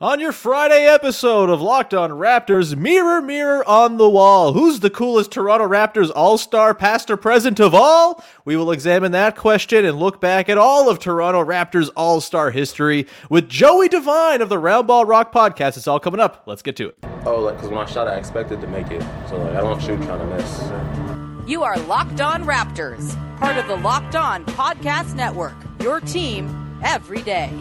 On your Friday episode of Locked On Raptors, mirror, mirror on the wall, who's the coolest Toronto Raptors all star, past or present of all? We will examine that question and look back at all of Toronto Raptors all star history with Joey Devine of the Roundball Rock podcast. It's all coming up. Let's get to it. Oh, like, because when I shot, I expected to make it. So, like, I don't shoot trying to miss. You are Locked On Raptors, part of the Locked On Podcast Network, your team every day.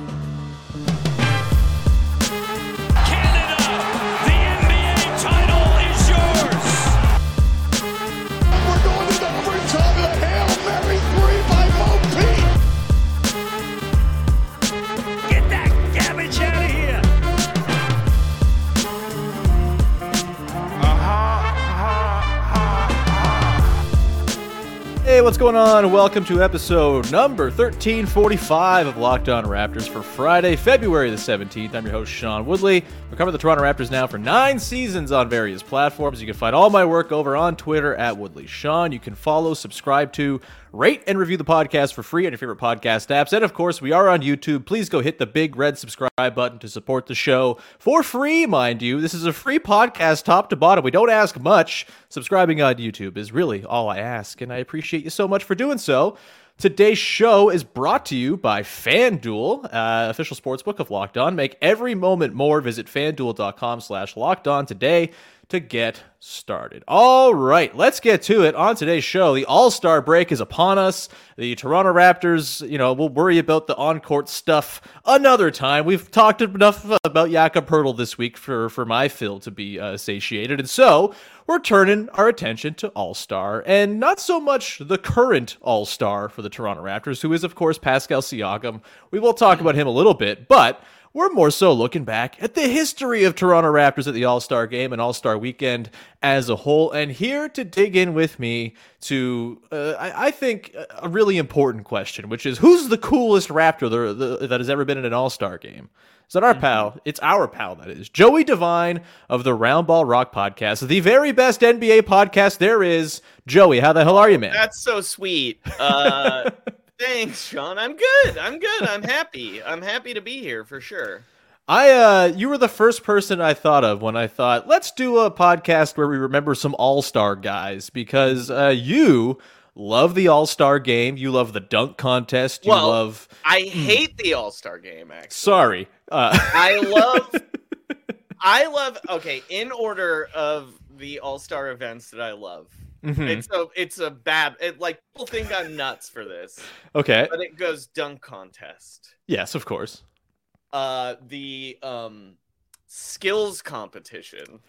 Hey, what's going on? Welcome to episode number 1345 of Locked On Raptors for Friday, February the 17th. I'm your host, Sean Woodley. We cover the Toronto Raptors now for nine seasons on various platforms. You can find all my work over on Twitter at Woodley Sean. You can follow, subscribe to, rate, and review the podcast for free on your favorite podcast apps. And of course, we are on YouTube. Please go hit the big red subscribe button to support the show for free, mind you. This is a free podcast top to bottom. We don't ask much. Subscribing on YouTube is really all I ask, and I appreciate you so much for doing so. Today's show is brought to you by FanDuel, uh, official sportsbook of Locked On. Make every moment more. Visit fanduel.com slash locked on today to get started. All right, let's get to it. On today's show, the All Star break is upon us. The Toronto Raptors, you know, we'll worry about the on court stuff another time. We've talked enough about Jakob Poeltl this week for, for my fill to be uh, satiated. And so we're turning our attention to All Star and not so much the current All Star for the Toronto Raptors, who is, of course, Pascal Siakam. We will talk about him a little bit, but we're more so looking back at the history of Toronto Raptors at the All Star game and All Star weekend as a whole. And here to dig in with me to, uh, I, I, think, a really important question, which is who's the coolest Raptor the, the, that has ever been in an All Star game? Is that our mm-hmm. pal? It's our pal, that is. Joey Devine of the Roundball Rock podcast, the very best NBA podcast there is. Joey, how the hell are you, man? That's so sweet. Uh, Thanks, Sean. I'm good. I'm good. I'm happy. I'm happy to be here for sure. I uh you were the first person I thought of when I thought let's do a podcast where we remember some all-star guys because uh you love the all-star game, you love the dunk contest, you well, love I hmm. hate the all-star game actually. Sorry. Uh I love I love okay, in order of the all-star events that I love. Mm-hmm. It's a it's a bad it, like people think I'm nuts for this. Okay. But it goes dunk contest. Yes, of course. Uh the um skills competition.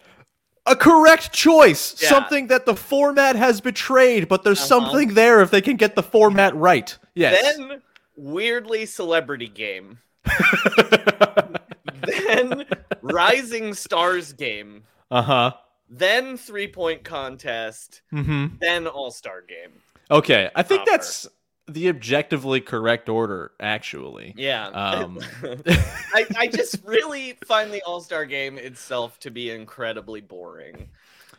A correct choice. Yeah. Something that the format has betrayed, but there's uh-huh. something there if they can get the format right. Yes. Then weirdly celebrity game. then rising stars game. Uh-huh then three point contest, mm-hmm. then All Star game. Okay, I think that's the objectively correct order, actually. Yeah. Um. I, I just really find the All Star game itself to be incredibly boring.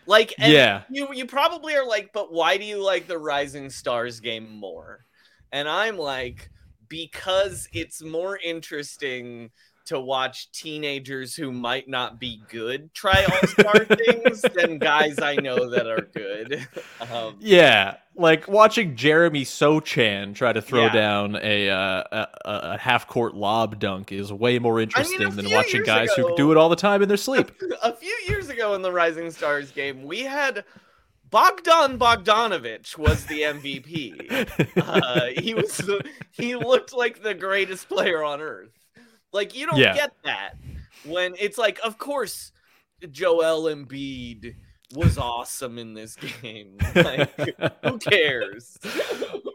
Like, yeah, you you probably are like, but why do you like the Rising Stars game more? And I'm like, because it's more interesting to watch teenagers who might not be good try all star things than guys I know that are good. Um, yeah, like watching Jeremy Sochan try to throw yeah. down a, uh, a, a half court lob dunk is way more interesting I mean, than watching guys ago, who do it all the time in their sleep. A few years ago in the Rising Stars game, we had. Bogdan Bogdanovich was the MVP. uh, he was the, he looked like the greatest player on earth. Like you don't yeah. get that when it's like, of course, Joel Embiid was awesome in this game. Like, who cares?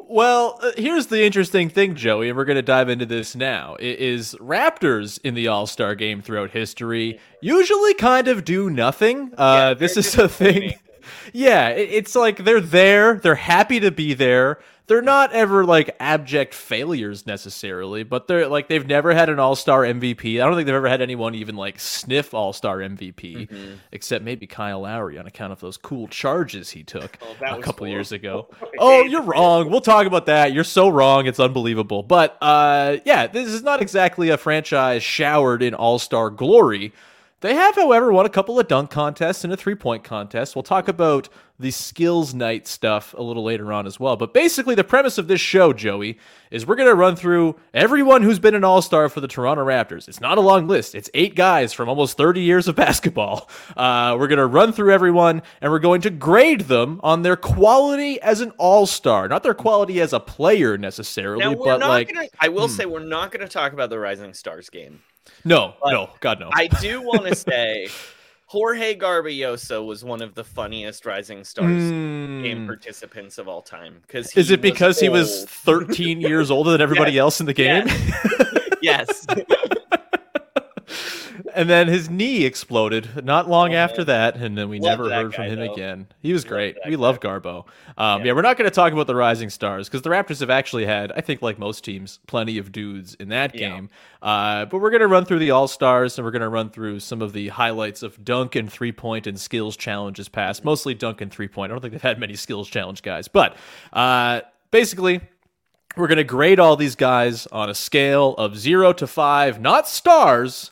Well, uh, here's the interesting thing, Joey, and we're going to dive into this now. It is Raptors in the All Star game throughout history usually kind of do nothing. Uh, yeah, this is a thing. yeah, it's like they're there, they're happy to be there, they're not ever like abject failures necessarily, but they're like they've never had an All Star MVP. I don't think they've ever had anyone even like sniff All Star MVP, Mm-hmm. except maybe Kyle Lowry on account of those cool charges he took Oh, a couple years horrible. ago. oh, you're wrong. We'll talk about that. You're so wrong. It's unbelievable. But uh, yeah, this is not exactly a franchise showered in All Star glory. They have, however, won a couple of dunk contests and a three point contest. We'll talk about the skills night stuff a little later on as well. But basically, the premise of this show, Joey, is we're going to run through everyone who's been an all star for the Toronto Raptors. It's not a long list, it's eight guys from almost 30 years of basketball. Uh, we're going to run through everyone and we're going to grade them on their quality as an all star, not their quality as a player necessarily, Now but like. gonna. I will hmm. say we're not gonna talk about the Rising Stars game. No, but no, God, no. I do want to say, Jorge Garbajosa was one of the funniest Rising Stars game Mm. participants of all time. Because Is it because he was 13 years older than everybody else in the game? yes. and then his knee exploded not long Oh, after that, and then we Love never heard from him though. again. He was great. We guy. love Garbo. Um, yeah. Yeah. we're not going to talk about the Rising Stars because the Raptors have actually had, I think, like most teams, plenty of dudes in that Yeah. game. Uh, but we're going to run through the All Stars and we're going to run through some of the highlights of dunk and three point and skills challenges past, mostly dunk and three point. I don't think they've had many skills challenge guys, but uh, basically. We're going to grade all these guys on a scale of zero to five, not stars,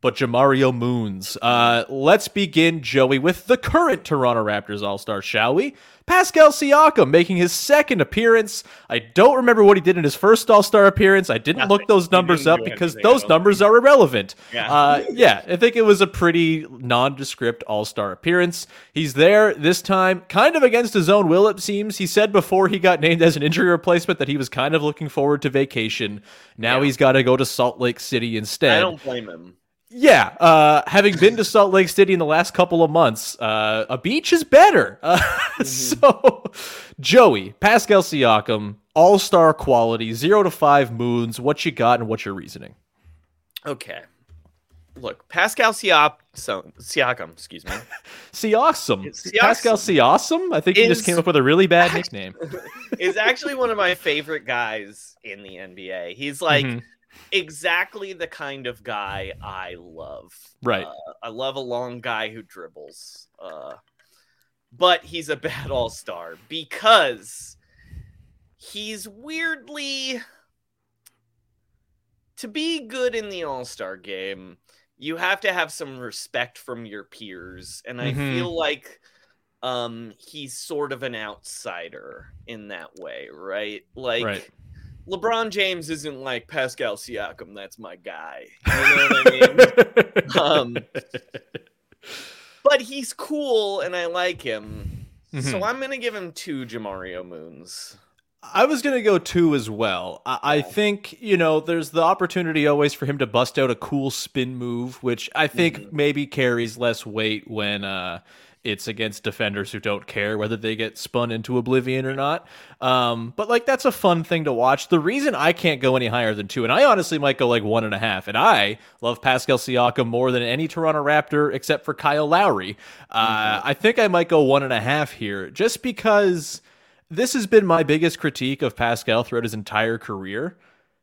but Jamario Moons. Uh, let's begin, Joey, with the current Toronto Raptors All Star, shall we? Pascal Siakam making his second appearance. I don't remember what he did in his first All Star appearance. I didn't look those numbers up because those numbers are irrelevant. Yeah. Uh, yeah, I think it was a pretty nondescript All Star appearance. He's there this time, kind of against his own will, it seems. He said before he got named as an injury replacement that he was kind of looking forward to vacation. Now Yeah. he's got to go to Salt Lake City instead. I don't blame him. Yeah, uh, having been to Salt Lake City in the last couple of months, uh, a beach is better. Uh, So, Joey, Pascal Siakam, all star quality, zero to five moons. What you got and what's your reasoning? Okay. Look, Pascal Siak- so, Siakam, excuse me, Siakam. Siakam. Pascal Siakam? I think he just came up with a really bad nickname. is actually one of my favorite guys in the NBA. He's like Mhm. Exactly the kind of guy I love. Right. Uh, I love a long guy who dribbles. Uh, but he's a bad all star because he's weirdly. To be good in the all star game, you have to have some respect from your peers. And I Mhm. feel like um he's sort of an outsider in that way, right? Like Right. LeBron James isn't like Pascal Siakam, that's my guy. You know what I mean? um, but he's cool and I like him. So Mhm. I'm gonna give him two Jamario Moons. I was going to go two as well. I, I think, you know, there's the opportunity always for him to bust out a cool spin move, which I think Mhm. maybe carries less weight when uh, it's against defenders who don't care whether they get spun into oblivion or not. Um, but, like, that's a fun thing to watch. The reason I can't go any higher than two, and I honestly might go like one and a half, and I love Pascal Siakam more than any Toronto Raptor except for Kyle Lowry. Uh, I think I might go one and a half here just because this has been my biggest critique of Pascal throughout his entire career.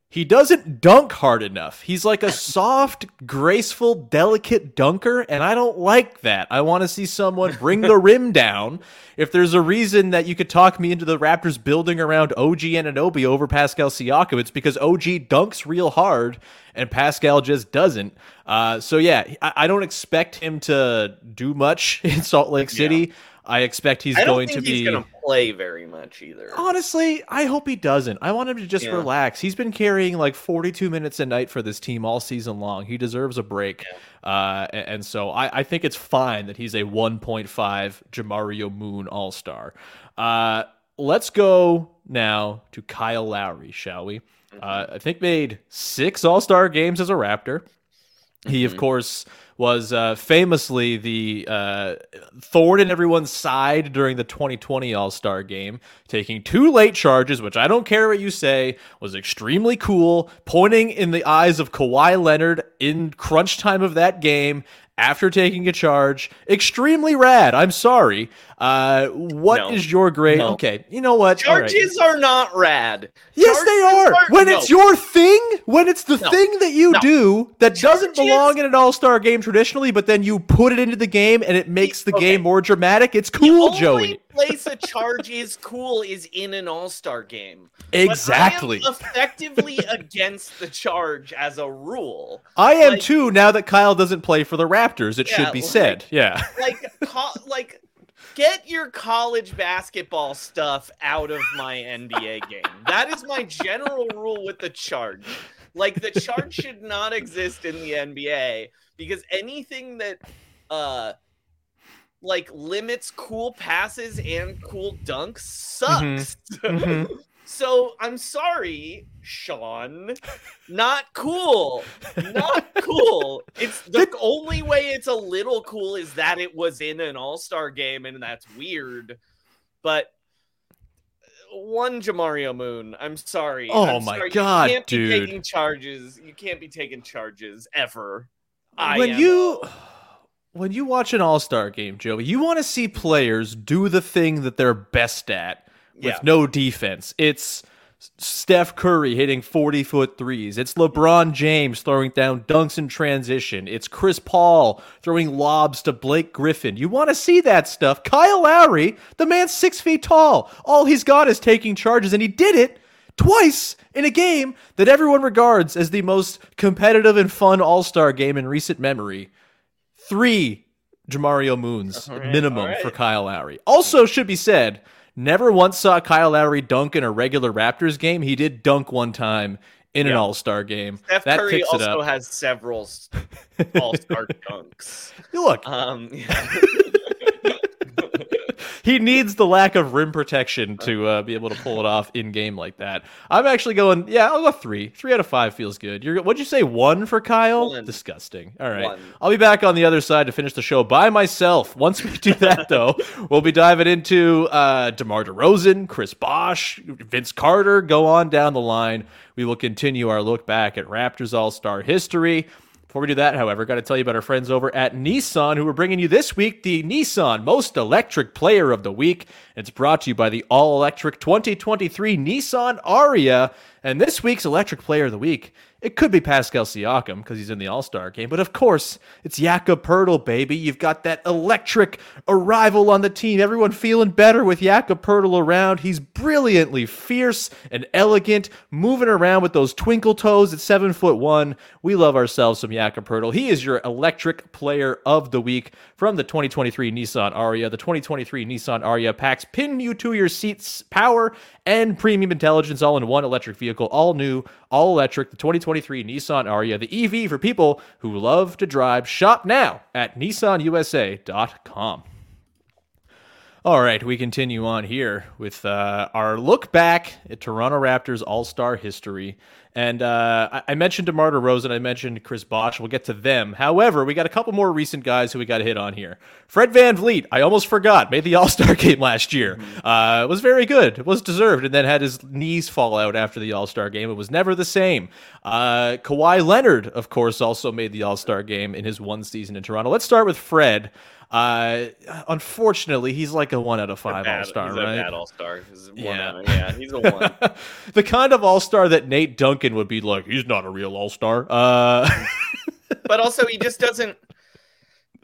He doesn't dunk hard enough. He's like a soft, graceful, delicate dunker, and I don't like that. I want to see someone bring the rim down. If there's a reason that you could talk me into the Raptors building around OG Anunoby over Pascal Siakam, it's because OG dunks real hard and Pascal just doesn't. Uh, so yeah, I, I don't expect him to do much in Salt Lake City. I expect he's I don't going think to he's be gonna play very much either. Honestly, I hope he doesn't. I want him to just Yeah. relax. He's been carrying like 42 minutes a night for this team all season long. He deserves a break. Uh, a- and, so I, I think it's fine that he's a 1.5 Jamario Moon All Star. Uh, let's go now to Kyle Lowry, shall we? Uh, I think made six All Star games as a Raptor. He, of course, was uh, famously the uh, thorn in everyone's side during the 2020 All Star game, taking two late charges, which I don't care what you say, was extremely cool, pointing in the eyes of Kawhi Leonard in crunch time of that game after taking a charge. Extremely rad. I'm sorry. Uh, what is No. your grade? No. Okay, you know what? All right. Charges are not rad. Yes, they Charges are. When no. it's your thing, when it's the No. thing that you No. do that doesn't belong in an All Star game traditionally, but then you put it into the game and it makes the Okay. game more dramatic, it's cool, The cool, only Joey. place a charge is cool is in an all-star game. Exactly. I am effectively against the charge as a rule. I am like- too. Now that Kyle doesn't play for the Raptors, it Yeah, should be like- said. Yeah. Like, like, get your college basketball stuff out of my NBA game. That is my general rule with the charge. Like, the charge should not exist in the NBA because anything that, uh, like limits cool passes and cool dunks sucks. Mhm. So I'm sorry, Sean. Not cool. Not cool. It's the only way it's a little cool is that it was in an all-star game and that's weird. But uh, one Jamario Moon. I'm sorry. Oh I'm my sorry. God, you can't dude. Be taking charges. You can't be taking charges ever. I when you when you watch an all-star game joey you want to see players do the thing that they're best at with Yeah. no defense it's steph curry hitting 40 foot threes it's lebron james throwing down dunks in transition it's chris paul throwing lobs to blake griffin you want to see that stuff kyle lowry the man's six feet tall all he's got is taking charges and he did it twice in a game that everyone regards as the most competitive and fun All Star game in recent memory. Three Jamario Moons right, minimum right. for Kyle Lowry. Also, should be said, never once saw Kyle Lowry dunk in a regular Raptors game. He did dunk one time in an All Star game. Steph that Curry picks it also has several all-star dunks. Look, Um, yeah. He needs the lack of rim protection to uh, be able to pull it off in game like that. I'm actually going, yeah, I'll go three. Three out of five feels good. You're, what'd you say, one for Kyle? One. Disgusting. All right. One. I'll be back on the other side to finish the show by myself. Once we do that, though, we'll be diving into uh, DeMar DeRozan, Chris Bosh, Vince Carter, go on down the line. We will continue our look back at Raptors All Star history. Before we do that, however, got to tell you about our friends over at Nissan who are bringing you this week the Nissan Most Electric Player of the Week. It's brought to you by the all electric 2023 Nissan Ariya. And this week's Electric Player of the Week, it could be Pascal Siakam because he's in the All Star game, but of course, it's Jakob Poeltl, baby. You've got that electric arrival on the team. Everyone feeling better with Jakob Poeltl around. He's brilliantly fierce and elegant, moving around with those twinkle toes at seven foot one. We love ourselves some Jakob Poeltl. He is your electric player of the week from the 2023 Nissan Ariya. The 2023 Nissan Ariya packs pin you to your seats power and premium intelligence all in one electric vehicle, all new, all electric. The 2023 Nissan Ariya, the EV for people who love to drive. Shop now at nissanusa.com. All right, we continue on here with uh, our look back at Toronto Raptors All Star history. And uh, I-, I mentioned DeMar DeRozan, I mentioned Chris Bosh. We'll get to them. However, we got a couple more recent guys who we got to hit on here. Fred VanVleet, I almost forgot, made the All Star game last year. Uh, was very good, it was deserved, and then had his knees fall out after the All Star game. It was never the same. Uh, Kawhi Leonard, of course, also made the All Star game in his one season in Toronto. Let's start with Fred. Uh, unfortunately, he's like a one out of five All Star, he's right? a bad all star. Yeah. Yeah, yeah, he's a one. the kind of All Star that Nate Duncan would be like. He's not a real All Star. Uh, but also, he just doesn't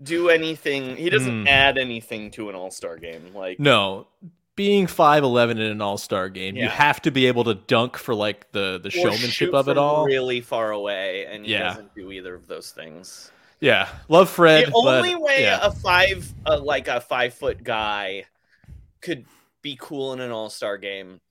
do anything. He doesn't Hmm. add anything to an all star game. Like, no, being five eleven in an All Star game, you have to be able to dunk for like the the or showmanship of it all. really far away, and he Yeah. doesn't do either of those things. Yeah, love Fred. the but, only way yeah. a five, uh, like a five foot guy, could be cool in an all star game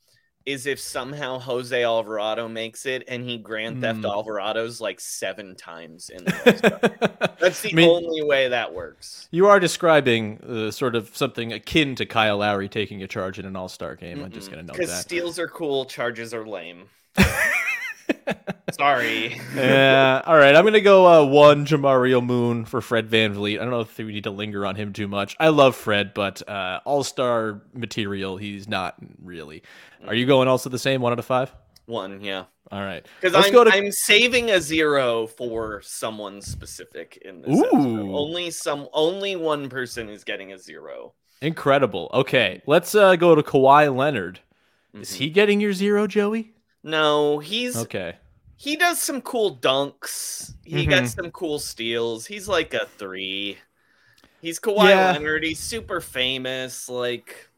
is if somehow Jose Alvarado makes it and he Grand Theft Mm. Alvarado's like seven times in the All-Star. That's the I mean, only way that works. You are describing uh, sort of something akin to Kyle Lowry taking a charge in an All Star game. I'm just going to note Because steals are cool, charges are lame. Sorry. yeah. All right. I'm gonna go uh, one Jamario Moon for Fred VanVleet. I don't know if we need to linger on him too much. I love Fred, but uh, All Star material, he's not really. Are you going also the same one out of five? One, yeah. All right. Because I'm, to- I'm saving a zero for someone specific in this. episode. Only some only one person is getting a zero. Incredible. Okay. Let's uh, go to Kawhi Leonard. Is Mhm. he getting your zero, Joey? No, he's Okay. he does some cool dunks. He Mhm. gets some cool steals. He's like a three. He's Kawhi Yeah. Leonard. He's super famous. Like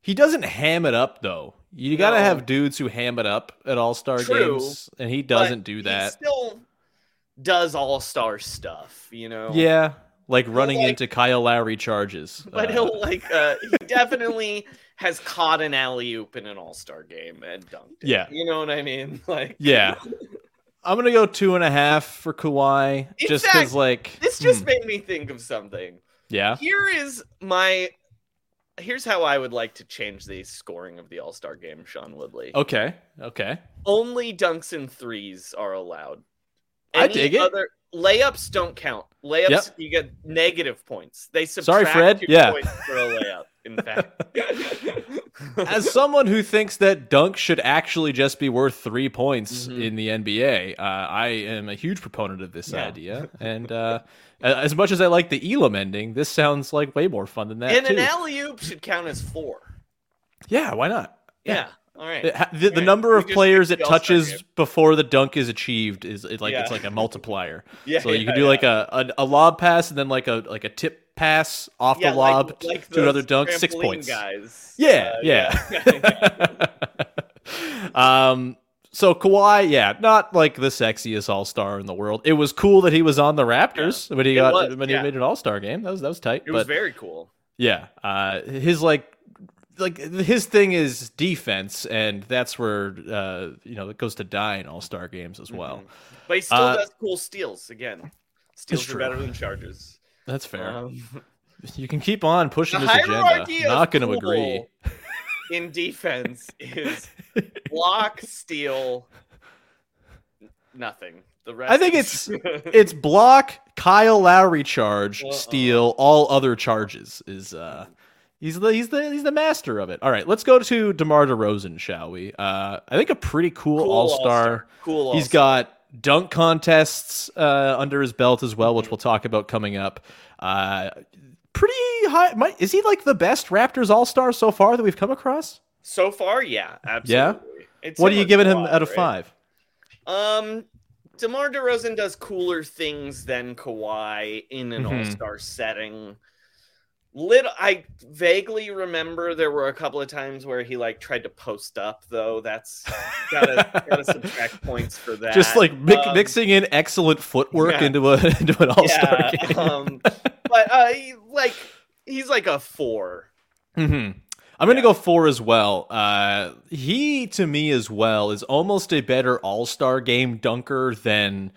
He doesn't ham it up though. You got to have dudes who ham it up at All Star games, and he doesn't do He that. still does all star stuff. You know. Yeah, like running like- into Kyle Lowry charges. But Uh, he'll like uh he definitely has caught an alley oop in an all star game and dunked it. Yeah. You know what I mean? Like yeah. I'm gonna go two and a half for Kawhi, just because like this just hmm, made me think of something. yeah. Here is my here's how I would like to change the scoring of the all star game, Sean Woodley. Okay, okay. Only dunks and threes are allowed. I Any dig it. Other layups don't count. Layups Yep. you get negative points. They subtract Sorry, Fred. your Yeah. points for a layup. In fact, As someone who thinks that dunk should actually just be worth three points Mhm. in the NBA, uh, I am a huge proponent of this Yeah. idea. And uh, as much as I like the Elam ending, this sounds like way more fun than that and too. an alley oop should count as four. yeah, why not? Yeah. All right. It ha- the, the Right. number of players it touches game. before the dunk is achieved is it like it's like a multiplier. Yeah. so you yeah, can do yeah. like a, a a lob pass and then like a like a tip pass off Yeah, the lob like, like to another dunk, six points. Guys. Yeah, Uh, yeah. um. So Kawhi, yeah, not like the sexiest All Star in the world. It was cool that he was on the Raptors when he It got was, when yeah. he made an All Star game. That was that was tight. It was very cool. yeah, uh, his like like his thing is defense, and that's where uh, you know it goes to die in All Star games as well. Mhm. But he still Uh, does cool steals again. Steals are better than charges. That's fair. Um, you can keep on pushing the this agenda. Not going to agree. in defense is block, steal, nothing. The rest. I think it's It's block, Kyle Lowry charge, Uh-uh. steal, all other charges. Is uh, he's the he's the he's the master of it. All right, let's go to Demar Derozan, shall we? Uh, I think a pretty cool, Cool All Star. Cool. He's all-star. got dunk contests uh, under his belt as well, Mm-hmm. which we'll talk about coming up. Uh, pretty high. Might, is he like the best Raptors All Star so far that we've come across? so far. Yeah, absolutely. It's what are you giving him out of right? five? Um, DeMar DeRozan does cooler things than Kawhi in an Mhm. All-Star setting. Little, I vaguely remember there were a couple of times where he like tried to post up, though. That's gotta gotta subtract points for that. Just like mi- Um, mixing in excellent footwork yeah. into a into an All Star yeah, game. um, but uh, he, like he's like a four. hmm I'm going to go four as well. Uh, he, to me as well, is almost a better All Star game dunker than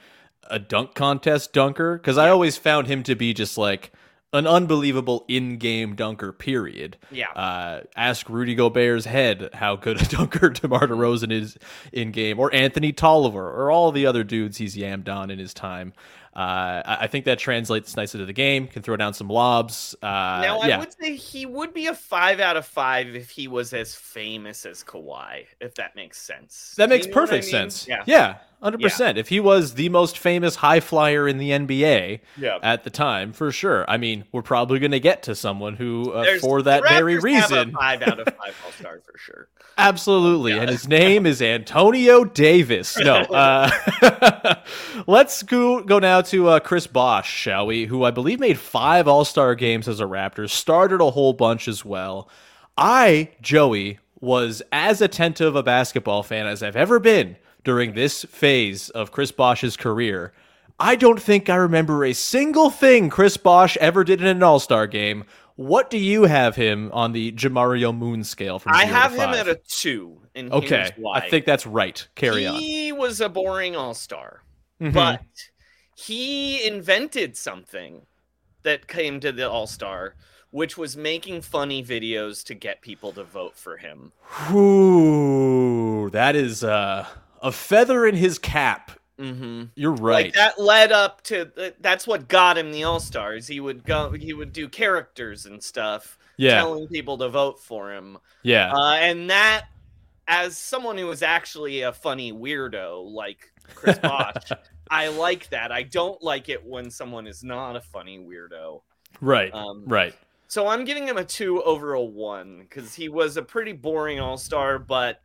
a dunk contest dunker because I always found him to be just like an unbelievable in game dunker, period. Yeah, Uh, ask Rudy Gobert's head how good a dunker DeMar DeRozan is in game, or Anthony Tolliver, or all the other dudes he's yammed on in his time. Uh, I I think that translates nicely to the game. Can throw down some lobs. Uh, now I yeah, would say he would be a five out of five if he was as famous as Kawhi, if that makes sense. That makes you know what I perfect mean? sense. Yeah, yeah, hundred percent. If he was the most famous high flyer in the NBA yeah. at the time, for sure. I mean, we're probably going to get to someone who, uh, for that very Raptors have a reason, five out of five All Star for sure. absolutely, Yeah. and his name is Antonio Davis. No, uh, let's go go now to uh, Chris Bosh, shall we? Who I believe made five All Star games as a Raptor, started a whole bunch as well. I, Joey, was as attentive a basketball fan as I've ever been during this phase of Chris Bosh's career. I don't think I remember a single thing Chris Bosh ever did in an All Star game. What do you have him on the Jamario Moon scale from I have him at a two. And Okay. I think that's right. Carry on. he was a boring All Star, Mhm. but he invented something that came to the All Star, which was making funny videos to get people to vote for him. Ooh, that is uh a feather in his cap. Mm-hmm. You're right. Like that led up to that's what got him the All Stars. He would go, he would do characters and stuff, yeah, telling people to vote for him. yeah, Uh, and that, as someone who is actually a funny weirdo like Chris Bosh, I like that. I don't like it when someone is not a funny weirdo. right, Um, right. So I'm giving him a two over a one because he was a pretty boring All Star, but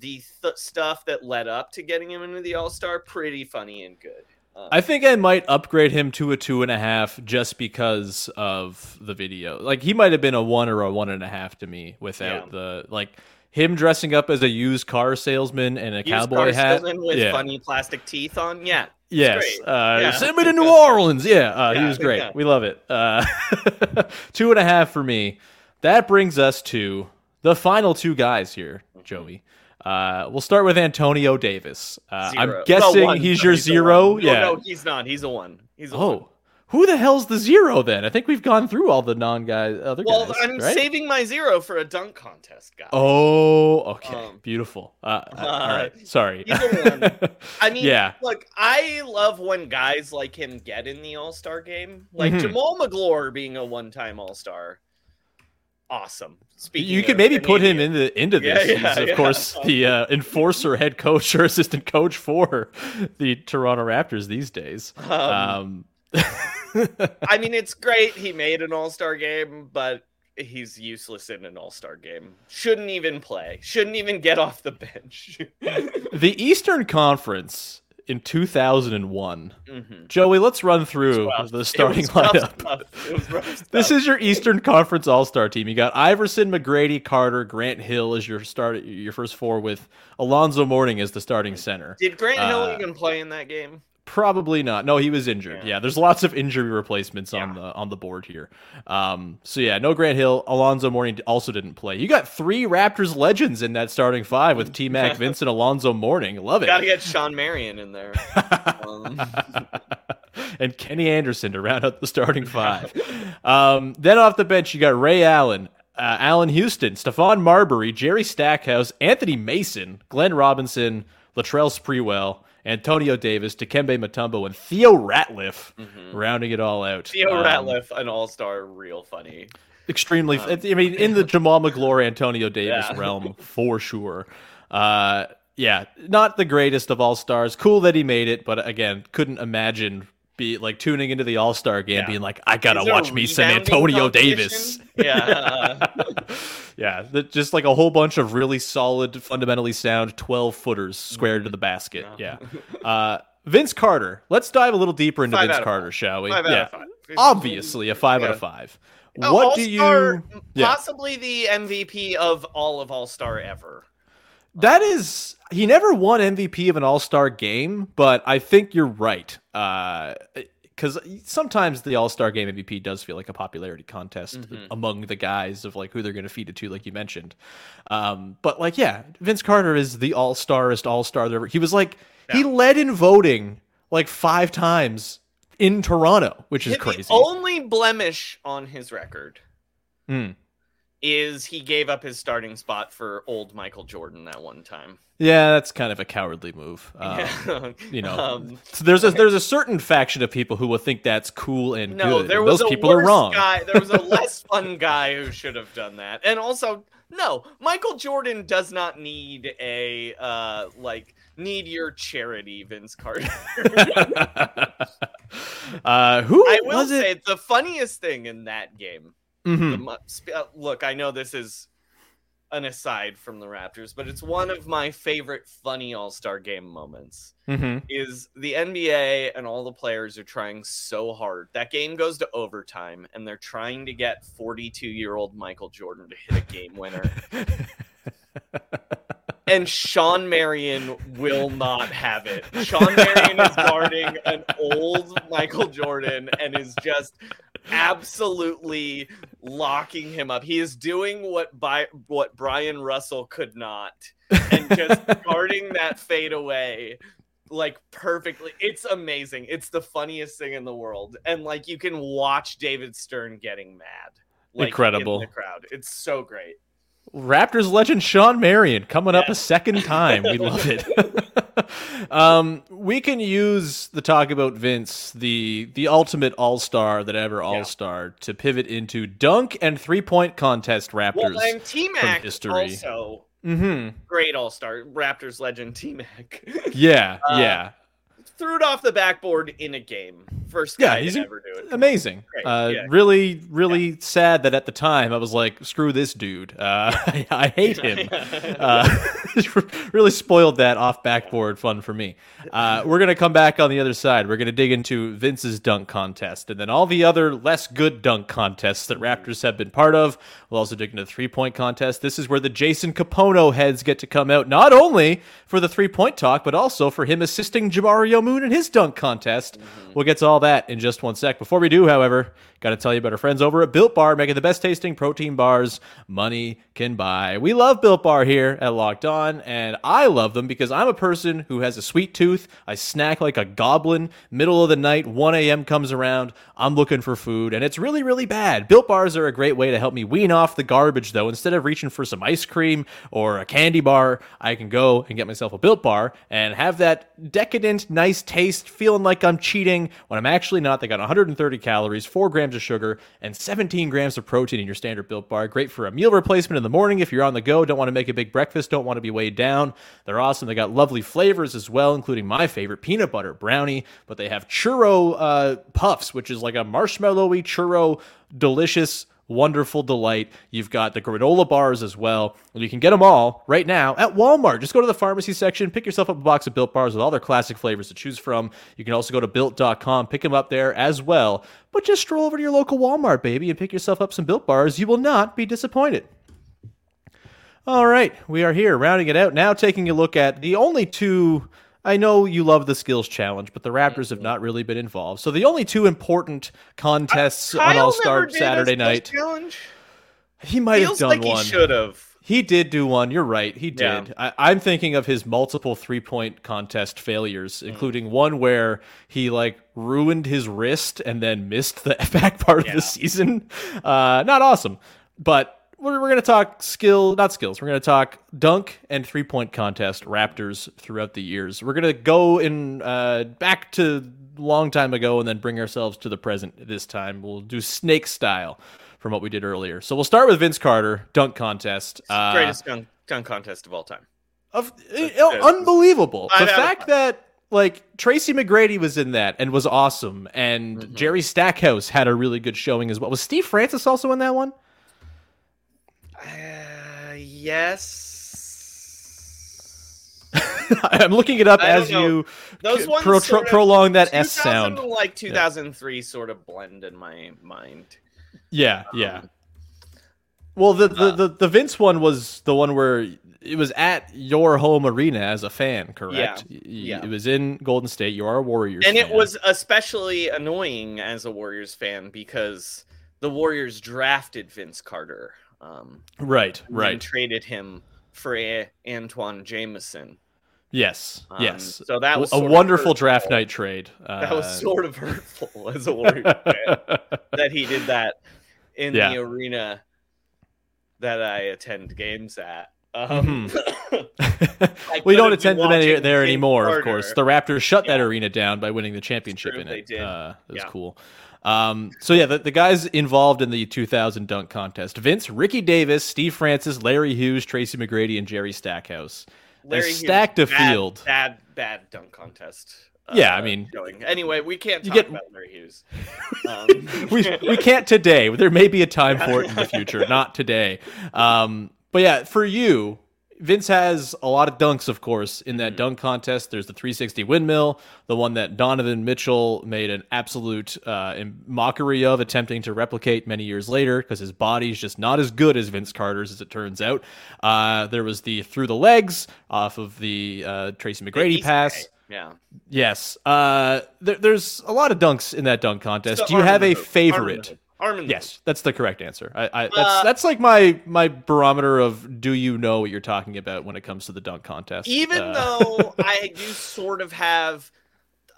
the th- stuff that led up to getting him into the All Star pretty funny and good. Um, I think I might upgrade him to a two and a half just because of the video. Like he might have been a one or a one and a half to me without Yeah. the like him dressing up as a used car salesman and a used cowboy car hat. with yeah. funny plastic teeth on. Yeah, Yes. Uh, Yeah. Send me to New Orleans. Yeah, uh, he was great. yeah. We love it. Uh, two and a half for me. That brings us to the final two guys here, Mm-hmm. Joey. Uh, we'll start with Antonio Davis. Uh, I'm guessing one. he's your a zero. one. No, yeah. no, he's not. He's a one. He's a one. oh, who the hell's the zero then? I think we've gone through all the non guys, other Well, guys. I'm right? saving my zero for a dunk contest, guy. Oh, okay, Um, beautiful. Uh, all uh, right, sorry. he's one. I mean, yeah. look, I love when guys like him get in the All Star game. Like Mhm. Jamaal Magloire being a one time All Star. Awesome. Speaking you could maybe put him into into Yeah, this. yeah, He's of yeah. course the uh, enforcer, head coach, or assistant coach for the Toronto Raptors these days. Um, Um, I mean, it's great he made an All Star game, but he's useless in an All Star game. Shouldn't even play. Shouldn't even get off the bench. the Eastern Conference in 2001. Mhm. Joey, let's run through the starting lineup. stuff. It was rough This is your Eastern Conference All Star team. You got Iverson, McGrady, Carter, Grant Hill as your start, your first four, with Alonzo Mourning as the starting center. Did Grant Hill Uh, even play in that game? Probably not. No, he was injured. Yeah, Yeah. there's lots of injury replacements on Yeah. the on the board here. Um, so yeah, no Grant Hill. Alonzo Mourning also didn't play. You got three Raptors legends in that starting five with T Mac, Vincent, Alonzo Mourning. Love it. Got to get Shawn Marion in there. Um, and Kenny Anderson to round out the starting five. um, then off the bench, you got Ray Allen, uh, Allan Houston, Stephon Marbury, Jerry Stackhouse, Anthony Mason, Glenn Robinson, Latrell Sprewell, Antonio Davis, Dikembe Mutombo, and Theo Ratliff, rounding it all out. Theo Um, Ratliff, an all star, real funny. extremely. I mean, in the Jamaal Magloire, Antonio Davis Yeah. realm for sure. Uh, yeah, not the greatest of all stars. Cool that he made it, but again, couldn't imagine be like tuning into the All Star game, Yeah. being like, I gotta watch me some Antonio? Davis. Yeah. Yeah, that just like a whole bunch of really solid, fundamentally sound twelve footers squared to the basket. Yeah. Uh, Vince Carter. Let's dive a little deeper into Five Vince Carter, five. shall we? Five out yeah. of five. Obviously, a five out of five. Uh, What do All-Star, you? Yeah. Possibly the MVP of all of All Star ever. That is, he never won MVP of an All Star game, but I think you're right. Because sometimes the All Star game MVP does feel like a popularity contest Mm-hmm. among the guys of like who they're going to feed it to, like you mentioned. Um, but like, yeah, Vince Carter is the All Starest All Star there ever. He was like, he led in voting like five times in Toronto, which is The crazy. only blemish on his record Hmm. Is he gave up his starting spot for old Michael Jordan that one time. Yeah, that's kind of a cowardly move. Um, Yeah. you know, Um, so there's a there's a certain faction of people who will think that's cool and no, good. there was those a people are wrong. guy. There was a less fun guy who should have done that. And also, no, Michael Jordan does not need a uh like need your charity, Vince Carter. uh, who I will was say it? the funniest thing in that game. Mhm. the uh, look, I know this is an aside from the Raptors, but it's one of my favorite funny All Star game moments. Mhm. Is the NBA and all the players are trying so hard. That game goes to overtime, and they're trying to get 42 year old Michael Jordan to hit a game winner. and Shawn Marion will not have it. Shawn Marion is guarding an old Michael Jordan and is just absolutely locking him up. He is doing what by what Bryon Russell could not, and just guarding that fade away like perfectly. It's amazing. It's the funniest thing in the world, and like you can watch David Stern getting mad. Like, Incredible. in the crowd. It's so great. Raptors legend Shawn Marion coming up a second time. We love it. um, we can use the talk about Vince, the the ultimate all star that ever all star, to pivot into dunk and three point contest Raptors. Well, and T Mac history. also hmm great All Star Raptors legend T Mac Yeah, Uh, yeah, threw it off the backboard in a game. First Yeah, he's to ever do it. amazing. Uh, yeah. Really, really sad that at the time I was like, screw this dude. Uh, I, I hate him. uh, really spoiled that off backboard fun for me. Uh, we're gonna come back on the other side. We're gonna dig into Vince's dunk contest and then all the other less good dunk contests that Raptors have been part of. We'll also dig into the three point contest. This is where the Jason Kapono heads get to come out, not only for the three point talk, but also for him assisting Jamario Moon in his dunk contest. We'll get to all that in just one sec. Before we do, however, got to tell you about our friends over at Built Bar, making the best tasting protein bars money can buy. We love Built Bar here at Locked On, and I love them because I'm a person who has a sweet tooth. I snack like a goblin. Middle of the night, 1 a.m. comes around. I'm looking for food, and it's really, really bad. Built Bars are a great way to help me wean off the garbage, though. Instead of reaching for some ice cream or a candy bar, I can go and get myself a Built Bar and have that decadent, nice taste, feeling like I'm cheating when I'm actually not. They got 130 calories, 4 grams of sugar, and 17 grams of protein in your standard Built Bar. Great for a meal replacement in the morning if you're on the go, don't want to make a big breakfast, don't want to be weighed down. They're awesome. They got lovely flavors as well, including my favorite peanut butter brownie, but they have churro uh, puffs, which is like a marshmallowy churro, delicious wonderful delight. You've got the granola bars as well. And you can get them all right now at Walmart. Just go to the pharmacy section, pick yourself up a box of Built Bars with all their classic flavors to choose from. You can also go to built.com, pick them up there as well. But just stroll over to your local Walmart, baby, and pick yourself up some Built Bars. You will not be disappointed. All right, we are here, rounding it out now, taking a look at the only two. I know you love the skills challenge, but the Raptors have not really been involved. So the only two important contests on All Star never did a Saturday night. Challenge. He might have done like one. he should have. He did do one. You're right. He Yeah. did. I, I'm thinking of his multiple three point contest failures, Mm. including one where he like ruined his wrist and then missed the back part of the season. Uh, not awesome, but. We're, we're going to talk skill, not skills. We're going to talk dunk and three point contest Raptors throughout the years. We're going to go in uh, back to long time ago and then bring ourselves to the present this time. We'll do snake style from what we did earlier. So we'll start with Vince Carter dunk contest. Uh, Greatest dunk, dunk contest of all time. of uh, unbelievable. The of fact five. that like Tracy McGrady was in that and was awesome, and Mm-hmm. Jerry Stackhouse had a really good showing as well. Was Steve Francis also in that one? Uh, yes. I'm looking it up I as you Those ones pro- sort of- prolong that S sound. Like 2003 sort of blend in my mind. Yeah, yeah. Um, Well, the, the, uh, the, the Vince one was the one where it was at your home arena as a fan, correct? Y- y- yeah. It was in Golden State. You are a Warriors and it was especially annoying as a Warriors fan because the Warriors drafted Vince Carter. Um, right, and right. traded him for a- Antawn Jamison. Yes, Um, yes. So that was a wonderful draft night trade. That was Uh, sort of hurtful as a Warriors fan that he did that in Yeah. the arena that I attend games at. Um, Mm-hmm. We don't attend them any, there anymore, of course. The Raptors shut that arena down by winning the championship in they it. did. Uh, it was Yeah. cool. Um, so yeah, the, the guys involved in the 2000 dunk contest: Vince, Ricky Davis, Steve Francis, Larry Hughes, Tracy McGrady, and Jerry Stackhouse. Larry They Hughes, stacked a bad- field. Bad, bad dunk contest. uh, Yeah, I mean- showing. Anyway, we can't talk get- about Larry Hughes. Um, we, we can't today. There may be a time for it in the future, not today. Um, but yeah, for you, Vince has a lot of dunks, of course, in Mm-hmm. that dunk contest. There's the 360 windmill, the one that Donovan Mitchell made an absolute uh, mockery of, attempting to replicate many years later because his body's just not as good as Vince Carter's, as it turns out. Uh, there was the through the legs off of the uh, Tracy McGrady East pass. Bay. Yeah. Yes. Uh, there, there's a lot of dunks in that dunk contest. So Do you have a the hoop. Arm in the favorite? Hoop. Arm in Yes, that's the correct answer. I, I that's Uh, that's like my my barometer of do you know what you're talking about when it comes to the dunk contest. even Uh, though I do sort of have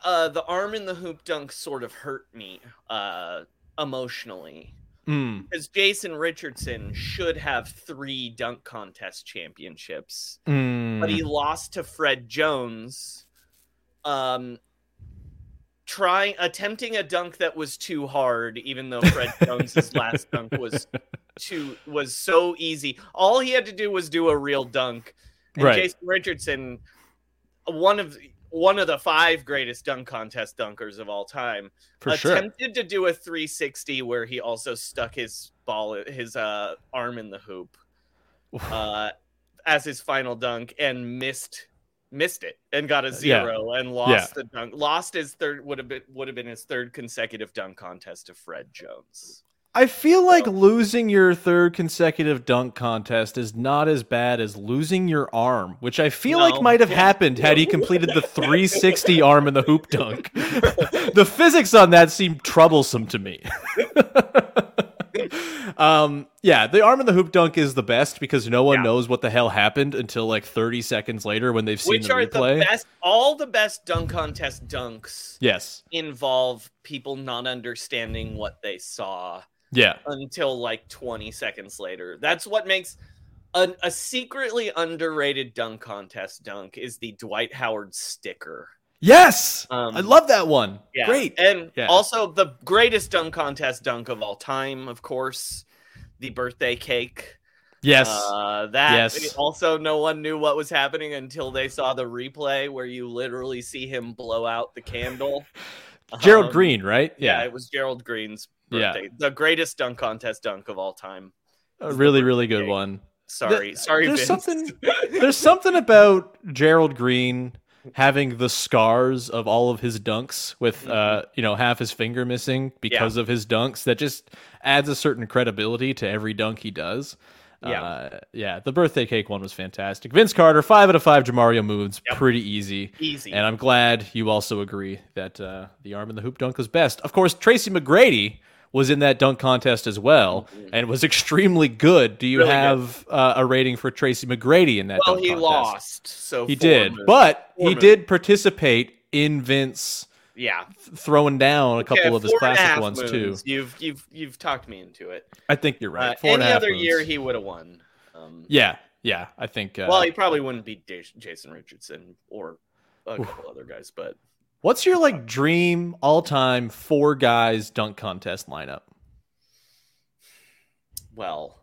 uh, the arm in the hoop dunk sort of hurt me uh, emotionally. Mm, because Jason Richardson should have three dunk contest championships, mm. but he lost to Fred Jones. Um, trying attempting a dunk that was too hard, even though Fred Jones's last dunk was too was so easy. All he had to do was do a real dunk. And Right. Jason Richardson, one of one of the five greatest dunk contest dunkers of all time, for sure. attempted to do a 360 where he also stuck his ball his uh arm in the hoop uh as his final dunk and missed missed it and got a uh, Yeah. zero and lost Yeah. the dunk lost his third would have been would have been his third consecutive dunk contest to Fred Jones. I feel like So- losing your third consecutive dunk contest is not as bad as losing your arm, which I feel like might have happened had he completed the 360 arm in the hoop dunk. the physics on that seemed troublesome to me. Um, yeah, the arm in the hoop dunk is the best because no one Yeah. knows what the hell happened until like 30 seconds later when they've seen Which the are replay. the best all the best dunk contest dunks Yes. involve people not understanding what they saw Yeah. until like 20 seconds later. That's what makes a, a secretly underrated dunk contest dunk is the Dwight Howard sticker. Yes. Um, I love that one. Yeah. Great. And Yeah. also the greatest dunk contest dunk of all time, of course, the birthday cake. Yes. Uh, that Yes. also no one knew what was happening until they saw the replay where you literally see him blow out the candle. Gerald Um, Green, right? Yeah. it was Gerald Green's Yeah. birthday. The greatest dunk contest dunk of all time. A really, really good cake. one. Sorry, sorry, there's Vince. something- There's something about Gerald Green having the scars of all of his dunks with Mm-hmm. uh you know half his finger missing because of his dunks that just adds a certain credibility to every dunk he does. Yeah. Uh, yeah, the birthday cake one was fantastic. Vince Carter, five out of five Jamario moons Yep. pretty easy. Easy. And I'm glad you also agree that uh, the arm in the hoop dunk was best. Of course, Tracy McGrady was in that dunk contest as well and was extremely good. Do you Mm-hmm. Really have uh, a rating for Tracy McGrady in that well, he contest? lost, so He did, moves. but Four he moves. did participate in Vince yeah, throwing down a couple Okay, of his four and a classic ones moons. too. You've you've you've talked me into it. I think you're right. Uh, Four any a other moons. year he would have won. Um, yeah, yeah, I think. Uh, well, he probably wouldn't beat Jason Richardson or a couple other guys, but what's your like dream all-time four guys dunk contest lineup? well,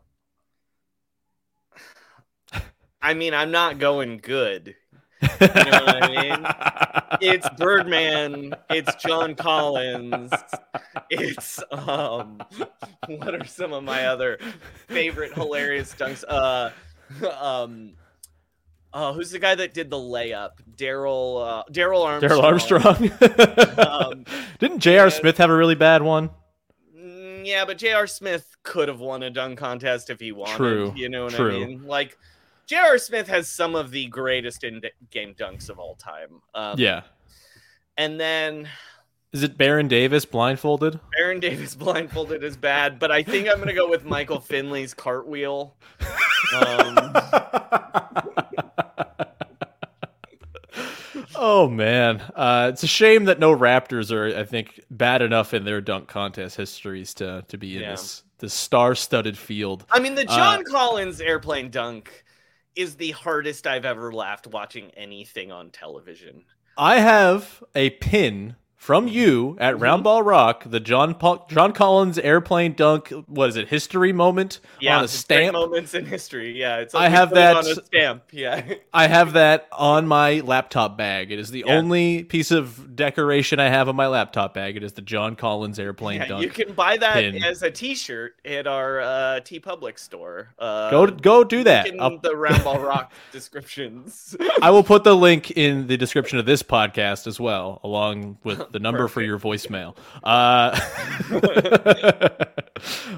I mean, I'm not going good. You know what I mean? It's Birdman. It's John Collins. It's um. What are some of my other favorite hilarious dunks? Uh, um. Oh, who's the guy that did the layup? Darrell. Uh, Darrell Armstrong. Darrell Armstrong. Um, Didn't J.R. Smith have a really bad one? Mm, Yeah, but J.R. Smith could have won a dunk contest if he wanted. True, You know what true. I mean? Like, J.R. Smith has some of the greatest in-game dunks of all time. Um, Yeah. And then Is it Baron Davis blindfolded? Baron Davis blindfolded is bad, but I think I'm going to go with Michael Finley's cartwheel. Um, oh man, uh, it's a shame that no Raptors are, I think, bad enough in their dunk contest histories to to be in Yeah. this this star-studded field. I mean, the Uh, John Collins airplane dunk is the hardest I've ever laughed watching anything on television. I have a pin from you at Mm-hmm. Roundball Rock, the John Paul, John Collins airplane dunk. What is it? History moment Yeah, on a stamp. moments in history. Yeah, it's I have that- on a stamp. Yeah. I have that on my laptop bag. It is the Yeah. only piece of decoration I have on my laptop bag. It is the John Collins airplane Yeah, dunk. you can buy that pin. as a T-shirt at our uh, TeePublic store. Uh, go go do that. in I'll- the Roundball Rock descriptions. I will put the link in the description of this podcast as well, along with the number for your voicemail. Uh,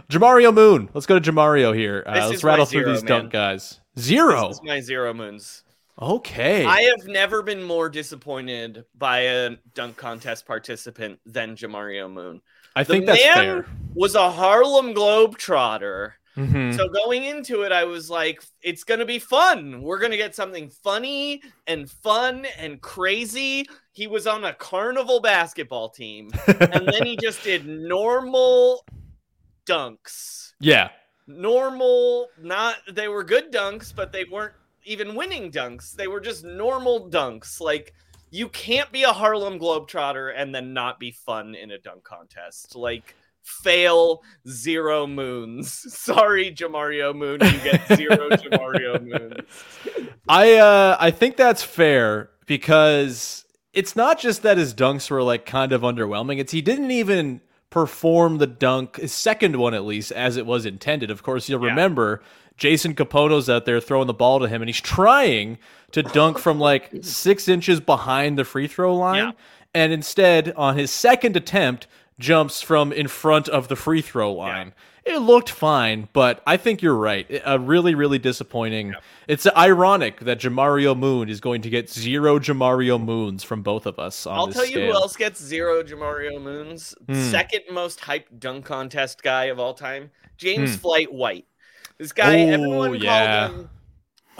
Jamario Moon. Let's go to Jamario here. Uh, let's rattle through zero, these man. dunk guys. Zero. This is my zero moons. Okay. I have never been more disappointed by a dunk contest participant than Jamario Moon. I The think that's fair. was a Harlem Globetrotter. Mhm. So going into it, I was like, it's going to be fun. We're going to get something funny and fun and crazy. He was on a carnival basketball team, and then he just did normal dunks. Yeah. Normal, not they were good dunks, but they weren't even winning dunks. They were just normal dunks. Like you can't be a Harlem Globetrotter and then not be fun in a dunk contest. Like fail zero moons. Sorry, Jamario Moon, you get zero Jamario moons. I uh I think that's fair because it's not just that his dunks were like kind of underwhelming. It's he didn't even perform the dunk, his second one at least, as it was intended. Of course, you'll Yeah. remember Jason Kapono's out there throwing the ball to him, and he's trying to dunk from like six inches behind the free throw line, Yeah. and instead, on his second attempt, jumps from in front of the free throw line. It looked fine, but I think you're right. A really, really disappointing. It's ironic that Jamario Moon is going to get zero Jamario Moons from both of us. On I'll tell you who else gets zero Jamario Moons. Hmm. Second most hyped dunk contest guy of all time, James Hmm. Flight White. This guy, Oh, everyone yeah. called him.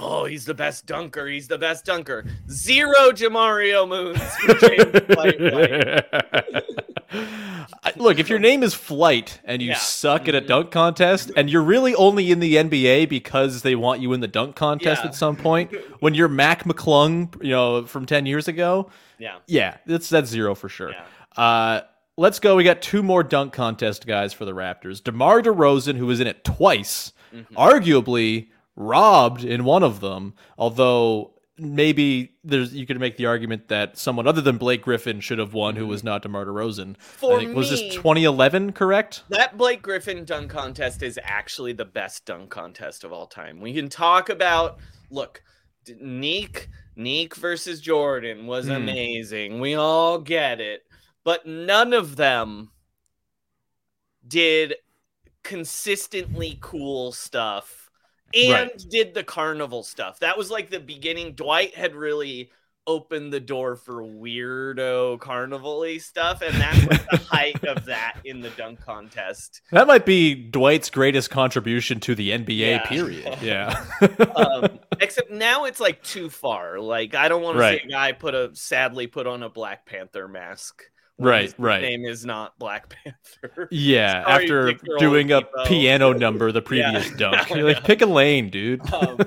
Oh, he's the best dunker. He's the best dunker. Zero Jamario Moons for James Flight White. Look, if your name is Flight and you Yeah. Mm-hmm. suck at a dunk contest, and you're really only in the NBA because they want you in the dunk contest Yeah. at some point, when you're Mac McClung, you know, from ten years ago, Yeah. yeah, that's that's zero for sure. Yeah. Uh, let's go. We got two more dunk contest guys for the Raptors. DeMar DeRozan, who was in it twice, Mm-hmm. arguably robbed in one of them. Although maybe there's you could make the argument that someone other than Blake Griffin should have won, who was not DeMar DeRozan. For I think, was this 2011 correct? That Blake Griffin dunk contest is actually the best dunk contest of all time. We can talk about look, Nique, Nique versus Jordan was Hmm. amazing. We all get it. But none of them did consistently cool stuff and Right. did the carnival stuff. That was like the beginning. Dwight had really opened the door for weirdo carnival-y stuff, and that's like the height of that in the dunk contest. That might be Dwight's greatest contribution to the NBA. Yeah. Period. Yeah. Um, except now it's like too far. Like I don't want to see a guy put a sadly put on a Black Panther mask. Right, his right. Name is not Black Panther. yeah. Sorry, after doing a piano number the previous Yeah. dunk, you're like pick a lane, dude. Um,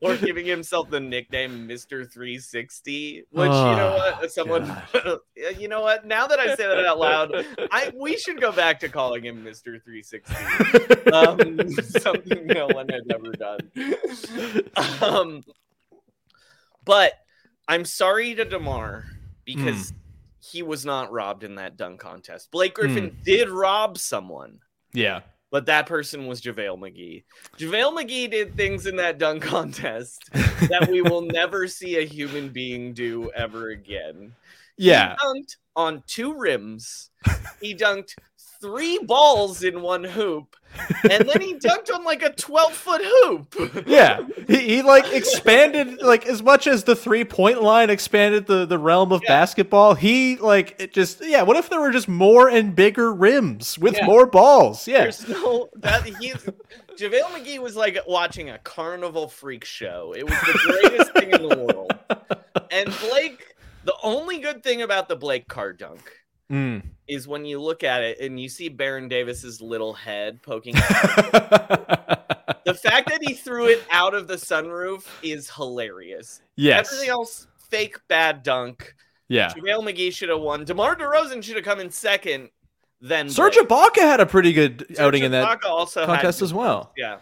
or giving himself the nickname Mr. 360, which you know Oh, what, someone, you know what? Now that I say that out loud, I we should go back to calling him Mr. 360. Um, something no one had ever done. Um, but I'm sorry to Demar because he was not robbed in that dunk contest. Blake hmm. Griffin did rob someone yeah. but that person was JaVale McGee. JaVale McGee did things in that dunk contest that we will never see a human being do ever again. Yeah. He dunked on two rims. He dunked three balls in one hoop. And then he dunked on like a 12 foot hoop. Yeah, he, he like expanded like as much as the three point line expanded the the realm of Yeah. basketball. He like it just yeah. What if there were just more and bigger rims with Yeah. more balls? Yeah, There's no that he's JaVale McGee was like watching a carnival freak show. It was the greatest thing in the world. And Blake, the only good thing about the Blake car dunk Mm. is when you look at it and you see Baron Davis's little head poking out. the fact that he threw it out of the sunroof is hilarious. yes, Everything else, fake bad dunk. yeah. JaVale McGee should have won. DeMar DeRozan should have come in second. Then Serge. Ibaka had a pretty good Serge outing in that Ibaka also contest as well. Yeah.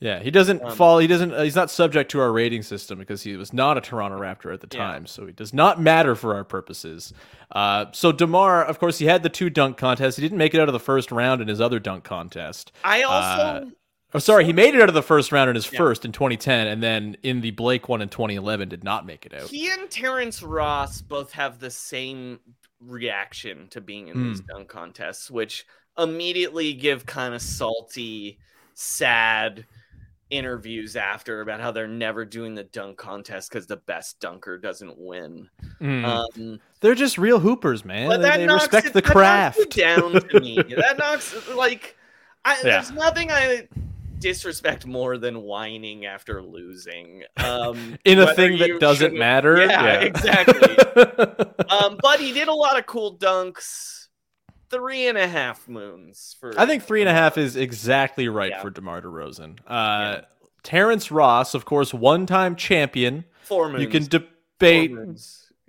Yeah, he doesn't Um, fall. He doesn't. Uh, he's not subject to our rating system because he was not a Toronto Raptor at the Yeah. time, so he does not matter for our purposes. Uh, so Demar, of course, he had the two dunk contests. He didn't make it out of the first round in his other dunk contest. I also Uh, Oh, sorry, he made it out of the first round in his first in 2010, and then in the Blake one in 2011 did not make it out. he and Terrence Ross both have the same reaction to being in these Hmm. dunk contests, which immediately give kind of salty, sad interviews after about how they're never doing the dunk contest because the best dunker doesn't win. Mm. Um, They're just real hoopers, man. but They, that they knocks respect it- the that knocks craft. down to me. that knocks like I, Yeah. there's nothing I disrespect more than whining after losing. Um, in a thing that doesn't should've- matter. Yeah, exactly. um, but he did a lot of cool dunks. Three and a half moons for. I think three and a half is exactly right Yeah. for DeMar DeRozan. Uh, Terrence Ross, of course, one-time champion. four moons. You can debate.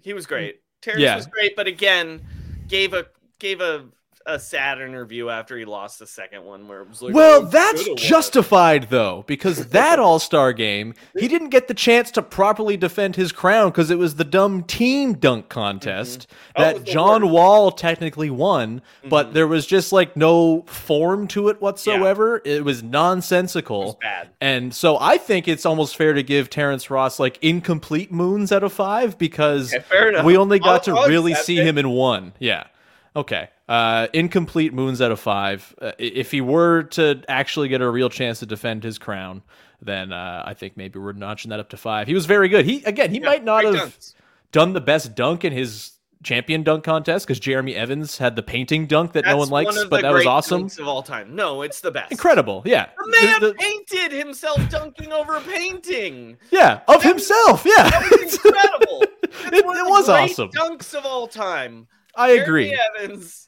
He was great. Terrence Yeah. was great, but again, gave a gave a a sad interview after he lost the second one, where it was like, Well, "Oh, that's coulda won." justified though, because that All Star game, he didn't get the chance to properly defend his crown because it was the dumb team dunk contest mm-hmm. Oh, it that John worst. Wall technically won, but mm-hmm. there was just like no form to it whatsoever. It was nonsensical. It was bad. And so I think it's almost fair to give Terrence Ross like incomplete moons out of five because Okay, we only got I'll- to I'll really see it. him in one. Yeah. Okay. Uh, incomplete moons out of five. Uh, if he were to actually get a real chance to defend his crown, then uh, I think maybe we're notching that up to five. He was very good. He again, he might not have dunks. done the best dunk in his champion dunk contest because Jeremy Evans had the painting dunk that no one That's likes, of but that was awesome. dunks of all time. No, it's the best. Incredible. Yeah. The man The- the- painted himself dunking over a painting. yeah, of himself. Yeah. That was incredible. That's It- it was awesome. Dunks of all time. I agree. Evans,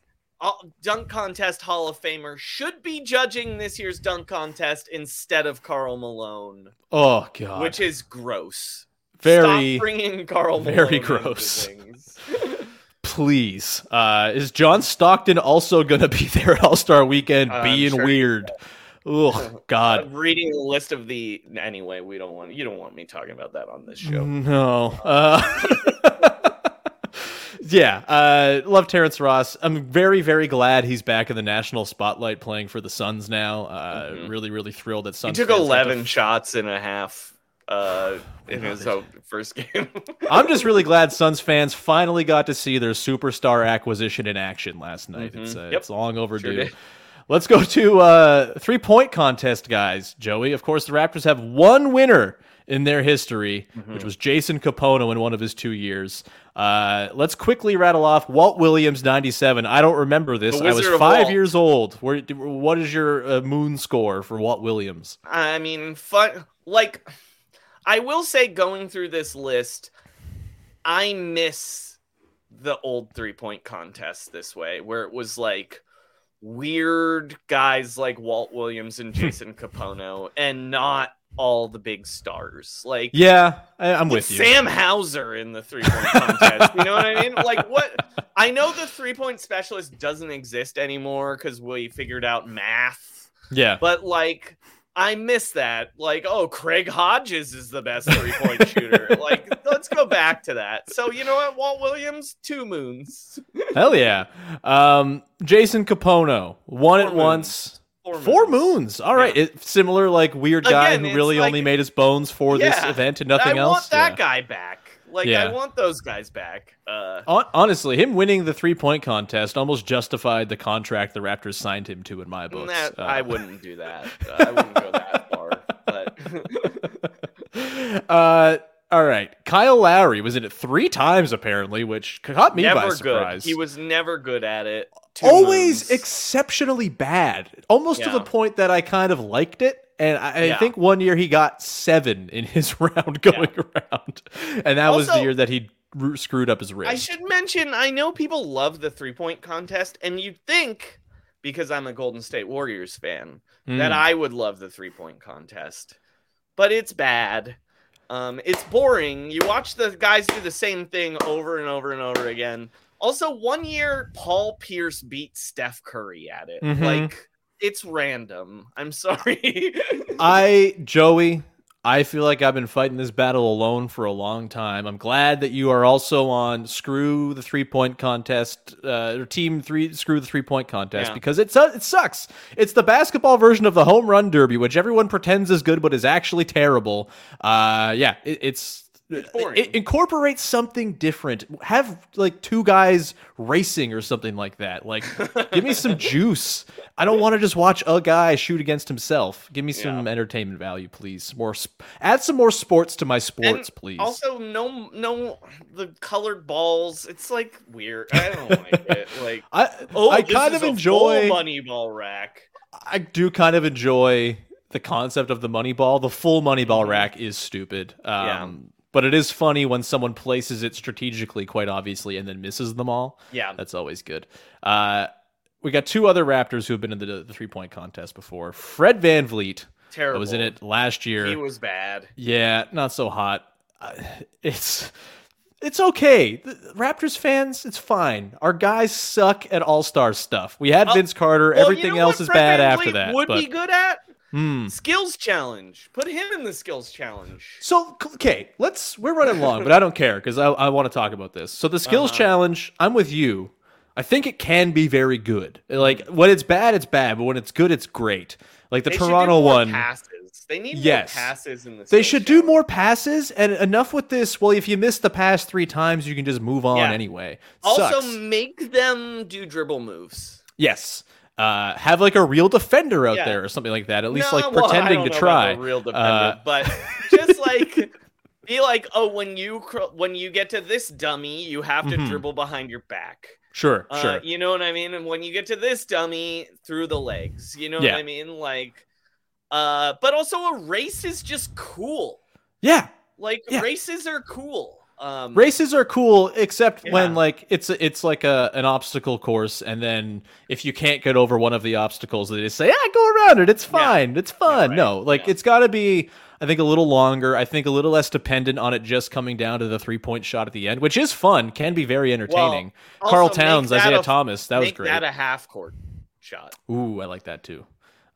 dunk contest Hall of Famer, should be judging this year's dunk contest instead of Karl Malone, Oh god. which is gross. very Stop bringing Karl very Malone gross. please. Uh, is John Stockton also going to be there at All Star Weekend I'm being sure weird? Oh God. I'm reading the list of the anyway. We don't want you don't want me talking about that on this show. No. Uh, yeah. Uh, love Terrence Ross. I'm very, very glad he's back in the national spotlight playing for the Suns now. Uh, Mhm. Really, really thrilled that Suns. He took fans got to 11 shots and a half uh, in his first game. I'm just really glad Suns fans finally got to see their superstar acquisition in action last night. It's uh, Yep. it's long overdue. did. Let's go to uh, three point contest, guys. Joey, of course, the Raptors have one winner in their history, Mm-hmm. which was Jason Kapono in one of his two years. Uh, let's quickly rattle off Walt Williams, 97. I don't remember this. I was five years old. Where, what is your uh, moon score for Walt Williams? I mean, fun. Like, I will say, going through this list, I miss the old three point contest this way, where it was like weird guys like Walt Williams and Jason Kapono, and not all the big stars. Like, Yeah, I, I'm with you. Sam Hauser in the three point contest. You know what I mean? Like what? I know the three point specialist doesn't exist anymore because we figured out math. yeah. But like, I miss that. Like, oh, Craig Hodges is the best three point shooter. Like, let's go back to that. So you know what, Walt Williams, two moons, Hell yeah. Um, Jason Kapono one Four it moons. once. Four, Four moons. All right. Yeah. It, similar, like weird guy Again, who really like- only made his bones for this event and nothing I else. I want that Yeah. guy back. Like, Yeah. I want those guys back. Uh, Honestly, him winning the three point contest almost justified the contract the Raptors signed him to in my books. that, Uh, I wouldn't do that. Uh, I wouldn't go that far. But uh, all right. Kyle Lowry was in it three times apparently, which caught me by never good. surprise. He was never good at it. Two always exceptionally bad, almost to the point that I kind of liked it. And I, I Yeah. think one year he got seven in his round going around, and that was the year that he screwed up his wrist. I should mention, I know people love the three point contest, and you'd think, because I'm a Golden State Warriors fan, that Mm. I would love the three point contest. But it's bad. Um, it's boring. You watch the guys do the same thing over and over and over again. Also, one year, Paul Pierce beat Steph Curry at it. Mhm. Like, it's random. I'm sorry. I, Joey, I feel like I've been fighting this battle alone for a long time. I'm glad that you are also on screw the three point contest uh, or team three screw the three point contest Yeah. because it it sucks. It's the basketball version of the home run derby, which everyone pretends is good but is actually terrible. Uh, yeah, it, it's. Boring. It incorporates something different. Have like two guys racing or something like that. Like, give me some juice. I don't want to just watch a guy shoot against himself. Give me some entertainment value, please. More, sp- add some more sports to my sports, And please. Also, no, no, the colored balls. It's like weird. I don't like it. Like, I, oh, I kind of enjoy. money ball rack. I do kind of enjoy the concept of the money ball. The full money ball rack is stupid. Um, Mm-hmm. Yeah. But it is funny when someone places it strategically, quite obviously, and then misses them all. Yeah, That's always good. Uh, we got two other Raptors who have been in the, the three point contest before. Fred VanVleet Terrible. was in it last year. He was bad. Yeah, not so hot. Uh, it's it's okay. The Raptors fans, it's fine. Our guys suck at All Star stuff. We had Uh, Vince Carter. Well, Everything you know else is Fred bad after that. Would but be good at Hmm. skills challenge. Put him in the skills challenge. So okay, let's. We're running long, but I don't care because I, I want to talk about this. So the skills Uh-huh. challenge, I'm with you. I think it can be very good. Like when it's bad, it's bad, but when it's good, it's great. Like the They Toronto more one. Passes. They need Yes. more passes in the. They should do more passes and enough with this. Well, if you miss the pass three times, you can just move on Yeah. anyway. Also, Sucks. make them do dribble moves. yes. Uh, have like a real defender out Yeah. there or something like that. At least No, like well, pretending to try. real defender, Uh, but just like be like, oh, when you cr- when you get to this dummy, you have to Mhm. dribble behind your back. Sure, Uh, sure. You know what I mean? And when you get to this dummy, through the legs. You know Yeah. what I mean? Like, uh, but also a race is just cool. Yeah. Like Yeah. races are cool. Um, Races are cool, except when like it's it's like a an obstacle course, and then if you can't get over one of the obstacles, they just say, "Ah, go around it. It's Yeah. fine. It's fun." right. No, like Yeah. it's got to be. I think a little longer. I think a little less dependent on it just coming down to the three point shot at the end, which is fun, can be very entertaining. also Karl Towns, Isaiah a- Thomas, that was great. that a half court shot. Ooh, I like that too.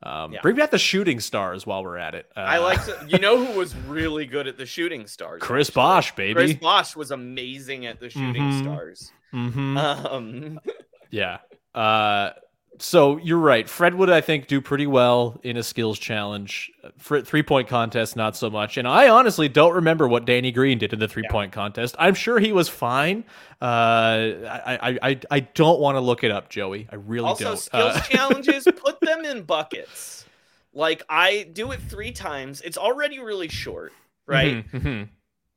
Um, Yeah. Bring back the shooting stars while we're at it. Uh, I like. To, you know who was really good at the shooting stars? Chris actually? Bosh, baby. Chris. Bosh was amazing at the shooting Mhm. stars. hmm Um, Yeah. Uh, so you're right. Fred would, I think, do pretty well in a skills challenge. For three point contest, not so much. And I honestly don't remember what Danny Green did in the three point contest. I'm sure he was fine. Uh, I, I, I, I don't want to look it up, Joey. I really also, don't. skills Uh, challenges, put them in buckets. Like I do it three times. It's already really short, right? mhm, mhm.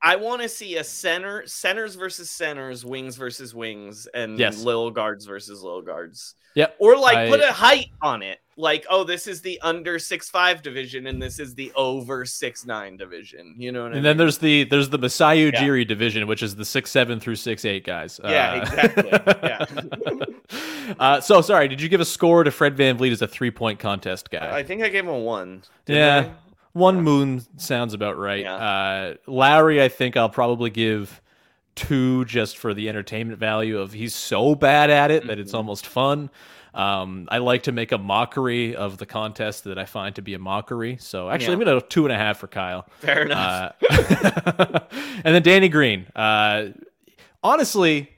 I want to see a center, centers versus centers, wings versus wings, and Yes. little guards versus little guards. Yep. Or like I- put a height on it. Like, oh, this is the under six five division, and this is the over six nine division. You know what I And then there's the there's the Masai Yeah. Ujiri division, which is the six seven through six eight guys. Yeah, Uh, exactly. Yeah. uh, so sorry, did you give a score to Fred VanVleet as a three point contest guy? I think I gave him a one. Yeah. I? One moon sounds about right. Yeah. Uh, Lowry, I think I'll probably give two just for the entertainment value of he's so bad at it that it's Mhm. almost fun. Um, I like to make a mockery of the contest that I find to be a mockery. So actually, I'm gonna two and a half for Kyle. Fair enough. Uh, and then Danny Green. Uh, honestly,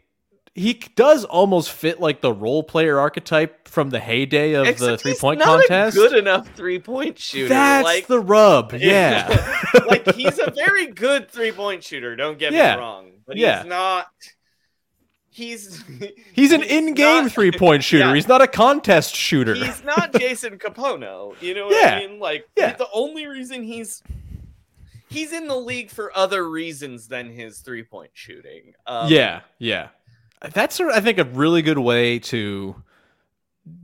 he does almost fit like the role player archetype from the heyday of the three point contest. A good enough three point shooter. That's like, the rub. Yeah. like he's a very good three point shooter. Don't get Yeah. me wrong, but Yeah. he's not. He's He's an in-game not- three-point shooter. Yeah. He's not a contest shooter. He's not Jason Kapono. You know what Yeah. I mean? Like, Yeah. the only reason he's he's in the league for other reasons than his three point shooting. Um, yeah, yeah. That's sort of, I think a really good way to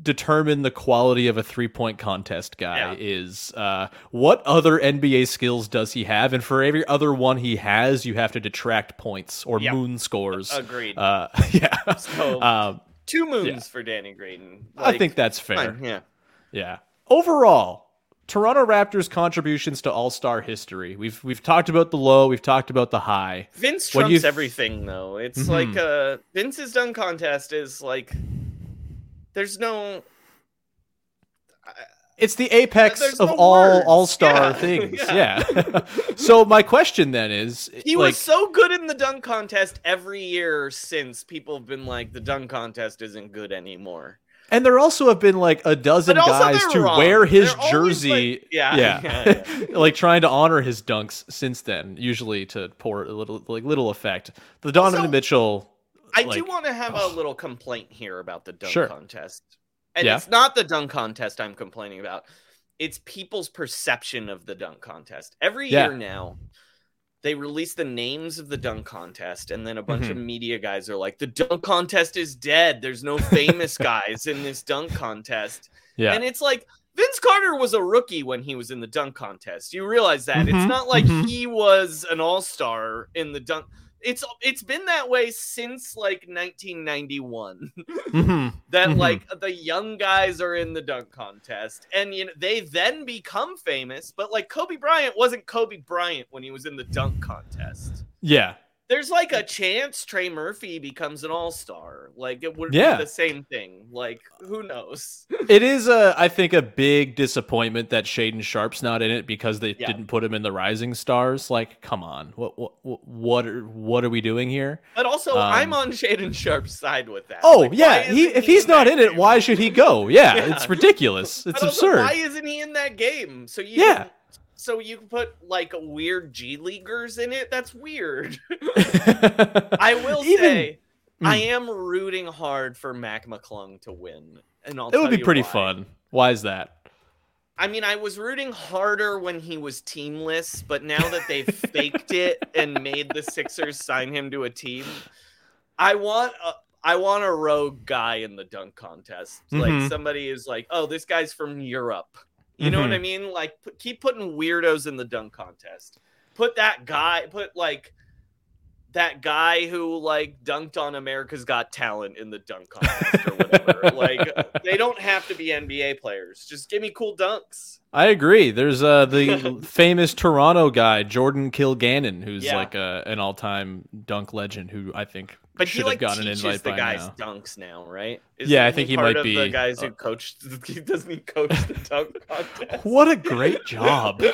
determine the quality of a three-point contest guy Yeah. is uh, what other NBA skills does he have, and for every other one he has, you have to detract points or Yep. moon scores. agreed. Uh, yeah. So- um, Two moons yeah. for Danny Green. I think that's fair. fine, Yeah. Yeah. Overall, Toronto Raptors contributions to All-Star history. We've we've talked about the low, we've talked about the high. Vince trumps th- everything though. It's Mhm. like uh Vince's dunk contest is like there's no It's the apex There's of no all words. all-star Yeah. things. Yeah. Yeah. so my question then is he like, was so good in the dunk contest every year since people have been like the dunk contest isn't good anymore. and there also have been like a dozen guys to wrong. wear his They're jersey. like- yeah, yeah. yeah, like trying to honor his dunks since then, usually to pour a little like little effect. The Donovan Also, Mitchell I like, do want to have a little complaint here about the dunk Sure. contest. And Yeah. it's not the dunk contest I'm complaining about. It's people's perception of the dunk contest. Every Yeah. year now, they release the names of the dunk contest, and then a bunch of Mm-hmm. media guys are like, "The dunk contest is dead. There's no famous guys in this dunk contest." Yeah. And it's like Vince Carter was a rookie when he was in the dunk contest. You realize that it's Mhm, not like mhm. he was an all star in the dunk. It's it's been that way since like 1991 Mhm. that Mhm. like the young guys are in the dunk contest and you know they then become famous but like Kobe Bryant wasn't Kobe Bryant when he was in the dunk contest Yeah. There's like a chance Trey Murphy becomes an all-star like it would Yeah. be the same thing like who knows It is a, I think, a big disappointment that Shaedon Sharpe's not in it because they Yeah. didn't put him in the Rising Stars. Like, come on, what, what, what are, what are we doing here? but also Um, I'm on Shaedon Sharpe's side with that Oh Like, yeah, he if he's not in it, game? why should he go? Yeah, Yeah. it's ridiculous. It's But also, absurd. Why isn't he in that game? So you Yeah. So you can put like weird G leaguers in it. That's weird. I will Even- say, I Mm. am rooting hard for Mac McClung to win, and I'll it would be pretty why. fun. Why is that? I mean, I was rooting harder when he was teamless, but now that they've faked it and made the Sixers sign him to a team, I want a I want a rogue guy in the dunk contest. Mhm. Like somebody is like, "Oh, this guy's from Europe." You know what. I mean? Like put, keep putting weirdos in the dunk contest. Put that guy, put like that guy who like dunked on America's Got Talent in the dunk contest or whatever. like they don't have to be NBA players. Just give me cool dunks. I agree. There's uh, the famous Toronto guy, Jordan Kilganon, who's Yeah. like a, an all-time dunk legend who I think But he like have gotten an teaches invite the guys now. dunks now, right? Yeah, I think he might of the be, guys who coached. He doesn't he coach the dunk contest? What a great job.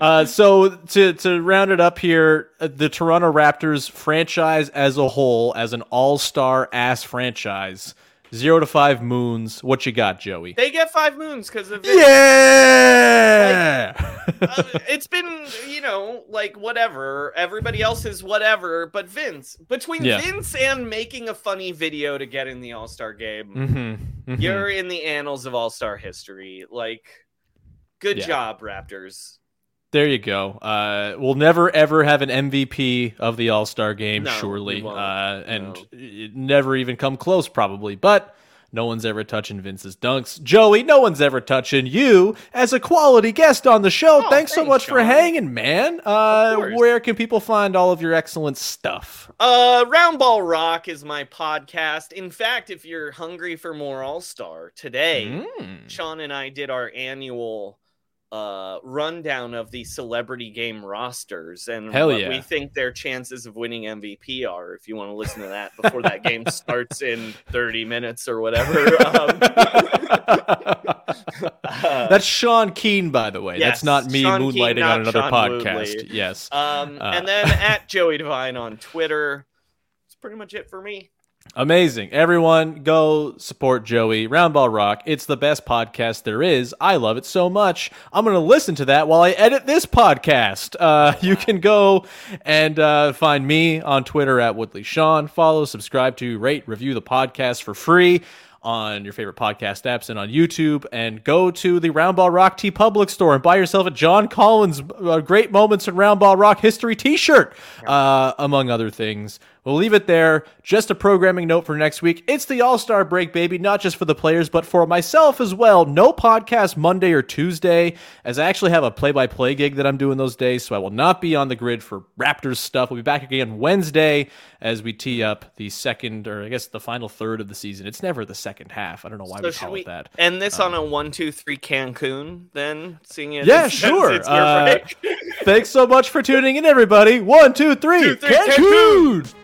uh, so to to round it up here, uh, the Toronto Raptors franchise as a whole, as an all-star ass franchise, zero to five moons. What you got, Joey? They get five moons because of it. Yeah. uh, it's been you know like whatever everybody else is whatever but vince between Yeah. vince and making a funny video to get in the all-star game Mhm, mhm. you're in the annals of all-star history like good Yeah. job raptors There you go. Uh, we'll never ever have an MVP of the All Star game, No, surely, uh, and No. never even come close, probably. But no one's ever touching Vince's dunks. Joey, no one's ever touching you as a quality guest on the show. Oh, thanks, so thanks, much for hanging, man. Uh, where can people find all of your excellent stuff? uh roundball rock is my podcast in fact if you're hungry for more all-star today Mm. Sean and I did our annual uh rundown of the celebrity game rosters and Hell what yeah. we think their chances of winning MVP are if you want to listen to that before that game starts in 30 minutes or whatever um, uh, That's Sean Keen, by the way. Yes, That's not me Sean Keen, moonlighting not on another Sean podcast. Yes. um Uh. and then at Joey Devine on Twitter that's pretty much it for me Amazing. Everyone go support Joey. Roundball Rock. It's the best podcast there is. I love it so much. I'm going to listen to that while I edit this podcast. Uh, you can go and uh, find me on Twitter at Woodley Sean. Follow, subscribe to, rate, review the podcast for free on your favorite podcast apps and on YouTube. And go to the Roundball Rock TeePublic store and buy yourself a John Collins uh, Great Moments in Roundball Rock History t shirt, uh, among other things. We'll leave it there. Just a programming note for next week. It's the All Star break, baby, not just for the players, but for myself as well. No podcast Monday or Tuesday, as I actually have a play by play gig that I'm doing those days, so I will not be on the grid for Raptors stuff. We'll be back again Wednesday as we tee up the second, or I guess the final third of the season. It's never the second half. I don't know why so we call we it that. end this on a one two three Cancun then seeing it Yeah, sure. it's Uh. Thanks so much for tuning in, everybody. One, two, three. Two, three, Cancun!